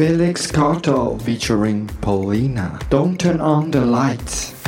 Felix Carto featuring Paulina. Don't turn on the lights.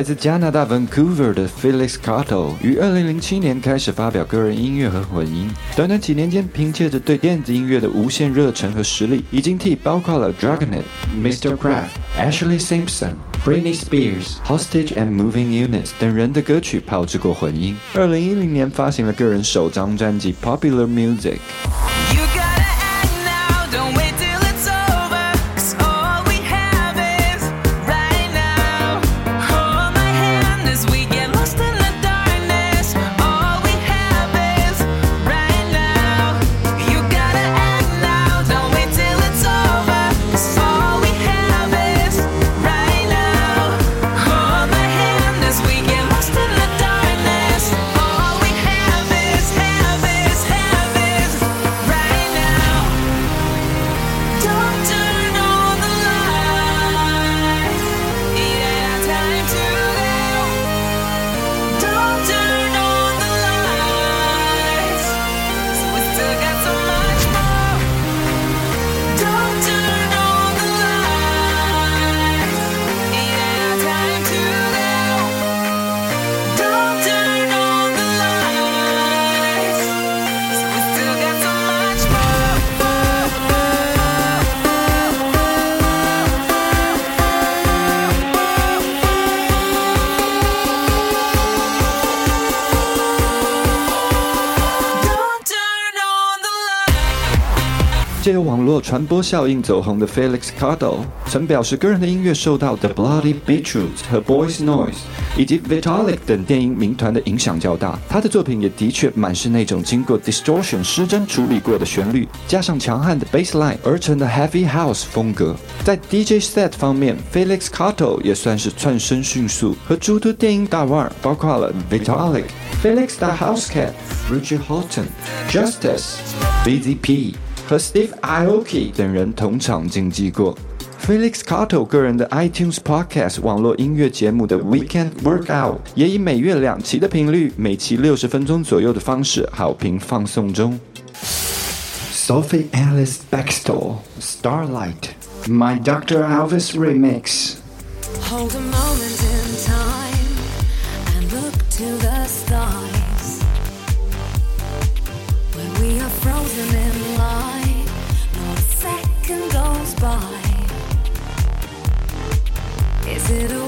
来自加拿大 Vancouver 的 Felix Carto 于2007年开始发表个人音乐和混音，短短几年间，凭借着对电子音乐的无限热忱和实力，已经替包括了 Dragonet、Mr. Craft、Ashley Simpson、Britney Spears、Hostage and Moving Units 等人的歌曲炮制过混音。2010年发行了个人首张专辑 Popular Music。借网络传播效应走红的 Felix Cardo 曾表示，个人的音乐受到 The Bloody Beetroots 和 Boys Noise 以及 Vitalik 等电音民团的影响较大。他的作品也的确满是那种经过 distortion 失真处理过的旋律，加上强悍的 bass line 而成的 heavy house 风格。在 DJ set 方面，Felix Cardo 也算是窜升迅速，和诸多电音大腕，包括了 Vitalik、Felix the Housecat、Richard Houghton、Justice、BZP。和 Steve Aoki 等人同场竞技过。Felix Carto 个人的 iTunes Podcast 网络音乐节目的 Weekend Workout 也以每月两期的频率，每期六十分钟左右的方式好评放送中。Sophie Alice Baxter Starlight My Dr. Elvis Remix Hold a moment in time and look to the stars where we are frozen in it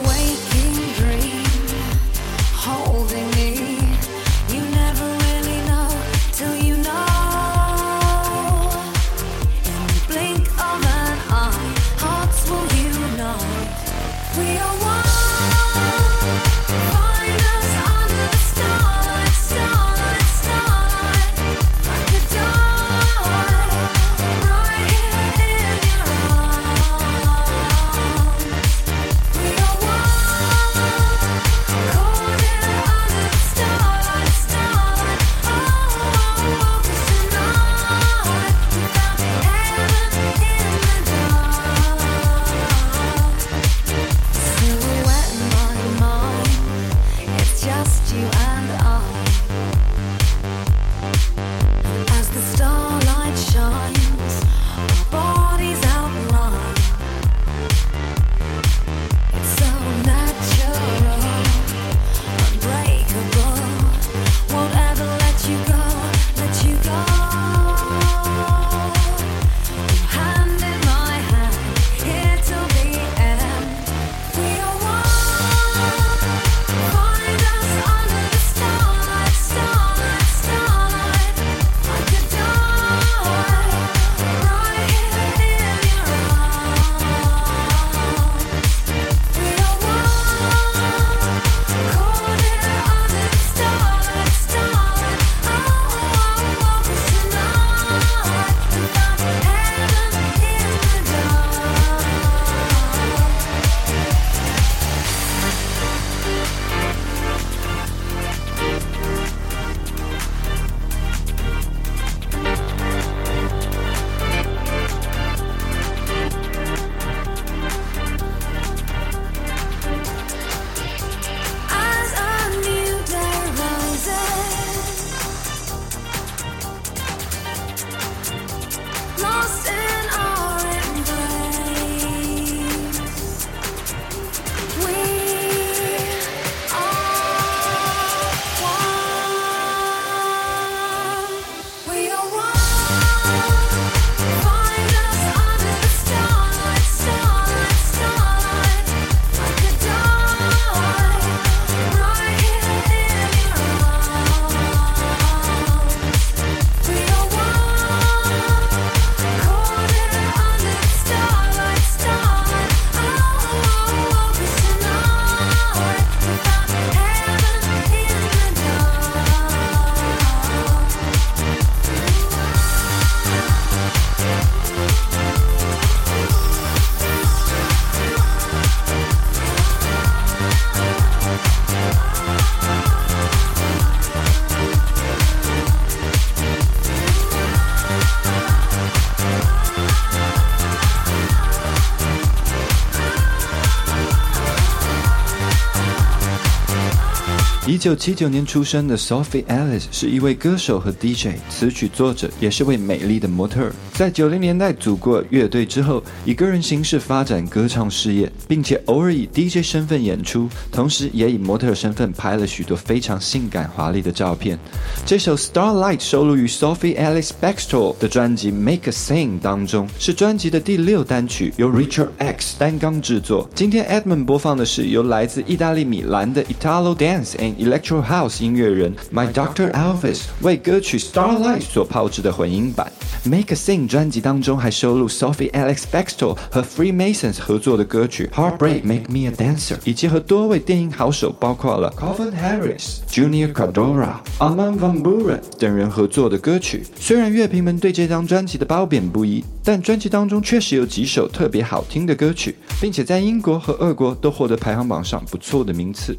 九七九年出生的 Sophie Ellis 是一位歌手和 DJ，词曲作者，也是位美丽的模特儿。在九零年代组过乐队之后，以个人形式发展歌唱事业，并且偶尔以 DJ 身份演出，同时也以模特身份拍了许多非常性感华丽的照片。这首 Starlight 收录于 Sophie Ellis Bextor 的专辑 Make a Sing 当中，是专辑的第六单曲，由 Richard X 单纲制作。今天 Edmund 播放的是由来自意大利米兰的 Italo Dance and Electro House 音乐人 My Doctor Elvis 为歌曲 Starlight 所炮制的混音版。Make a Sing 专辑当中还收录 Sophie Alex bexter 和 Freemasons 合作的歌曲 Heartbreak Make Me a Dancer，以及和多位电音好手，包括了 Colvin Harris、Junior Cardora、Aman Van Buuren 等人合作的歌曲。虽然乐评们对这张专辑的褒贬不一，但专辑当中确实有几首特别好听的歌曲，并且在英国和俄国都获得排行榜上不错的名次。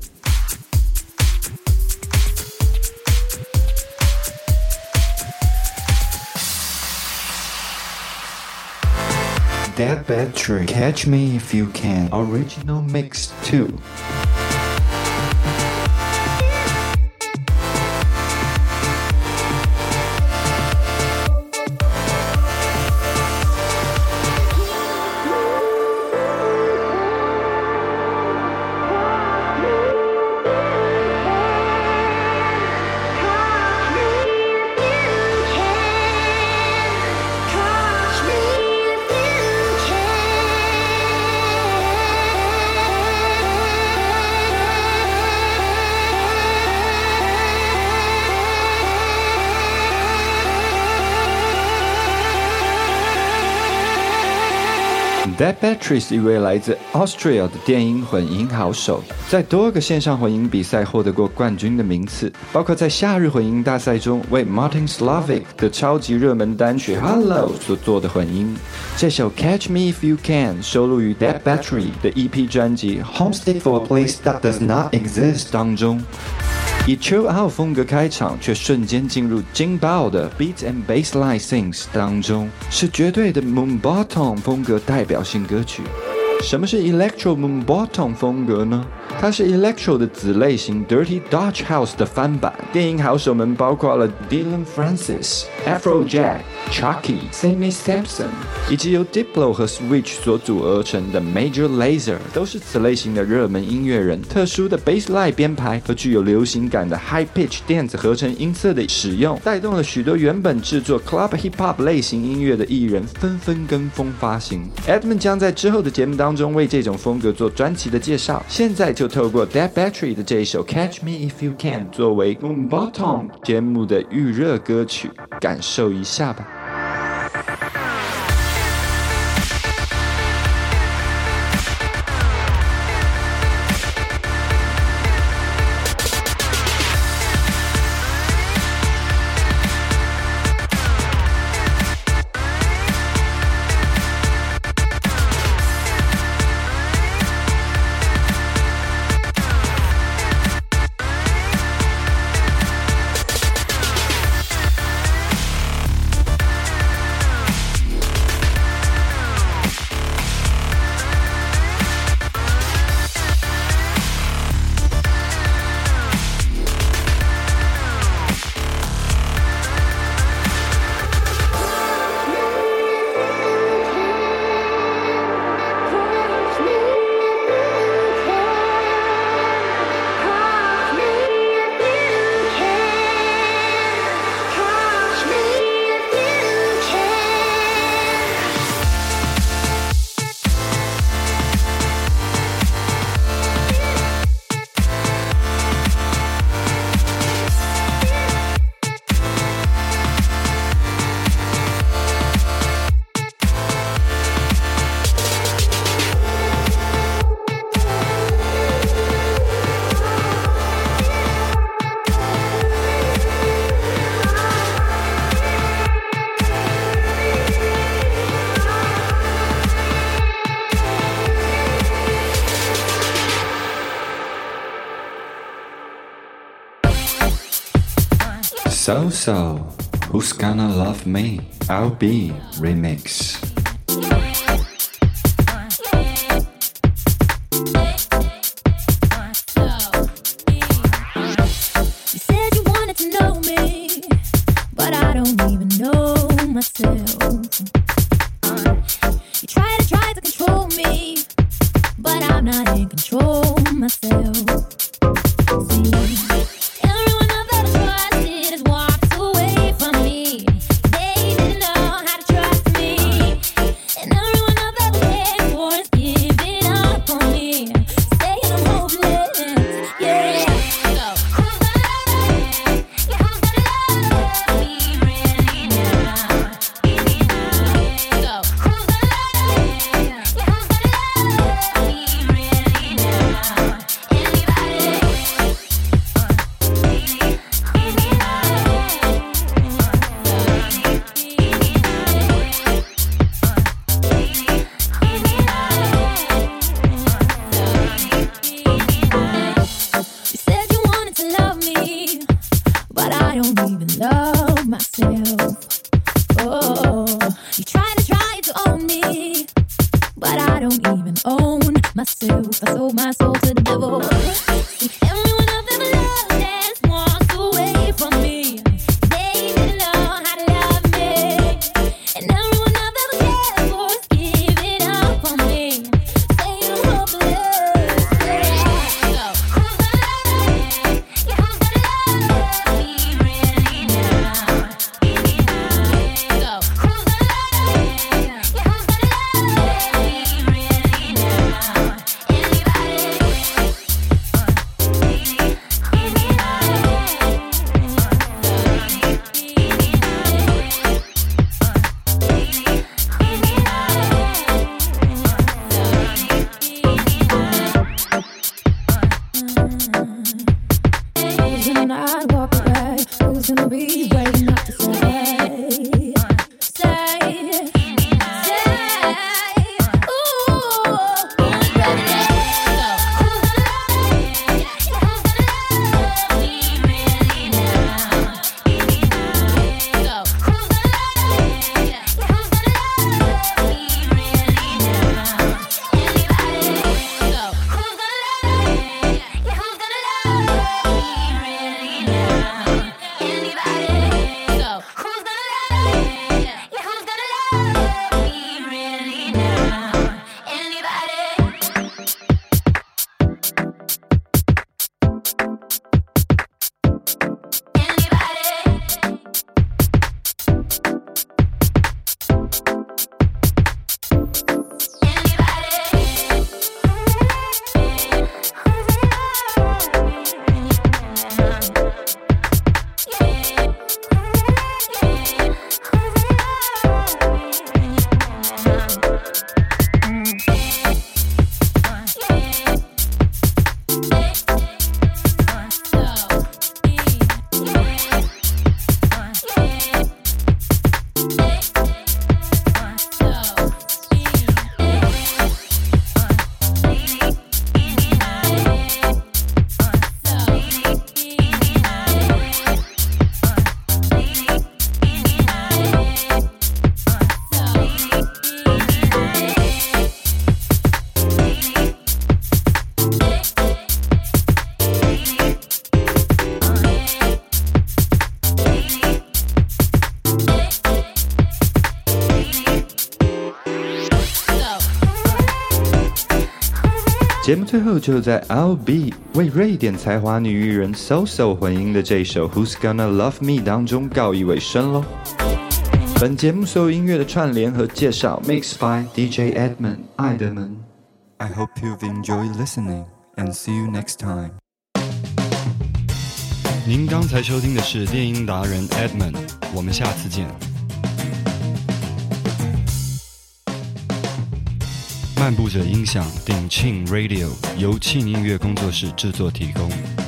Bad Tree, Catch Me If You Can, Original Mix 2. That Battery 是一位来自 Austria 的电音混音好手，在多个线上混音比赛获得过冠军的名次，包括在夏日混音大赛中为 Martin Slavic 的超级热门单曲 Hello 所做的混音。这首 Catch Me If You Can 收录于 That Battery 的 EP 专辑 Homestead for a Place That Does Not Exist 当中。以 chill out 风格开场，却瞬间进入劲爆的 beat and bassline sings 当中，是绝对的 moon bottom 风格代表性歌曲。什么是 electro moon bottom 风格呢？它是 electro 的子类型 dirty Dutch house 的翻版。电音好手们包括了 Dylan Francis、Afrojack、Chucky、Sammy Sampson，以及由 Diplo 和 Switch 所组而成的 Major Lazer，都是此类型的热门音乐人。特殊的 bassline 编排和具有流行感的 high pitch 电子合成音色的使用，带动了许多原本制作 club hip hop 类型音乐的艺人纷纷跟风发行。Edmund 将在之后的节目当中中为这种风格做专辑的介绍。现在就透过 Dead Battery 的这一首 Catch Me If You Can 作为 boombottom 节目的预热歌曲，感受一下吧。So So, Who's Gonna Love Me? I'll Be Remix. 最后就在 L B 为瑞典才华女艺人 SoSo 混音的这一首 Who's Gonna Love Me 当中告一尾声喽。本节目所有音乐的串联和介绍 Mix by DJ Edmond 爱德门。I hope you've enjoyed listening and see you next time. 您刚才收听的是电音达人 Edmond，我们下次见。漫步者音响鼎庆 Radio 由庆音乐工作室制作提供。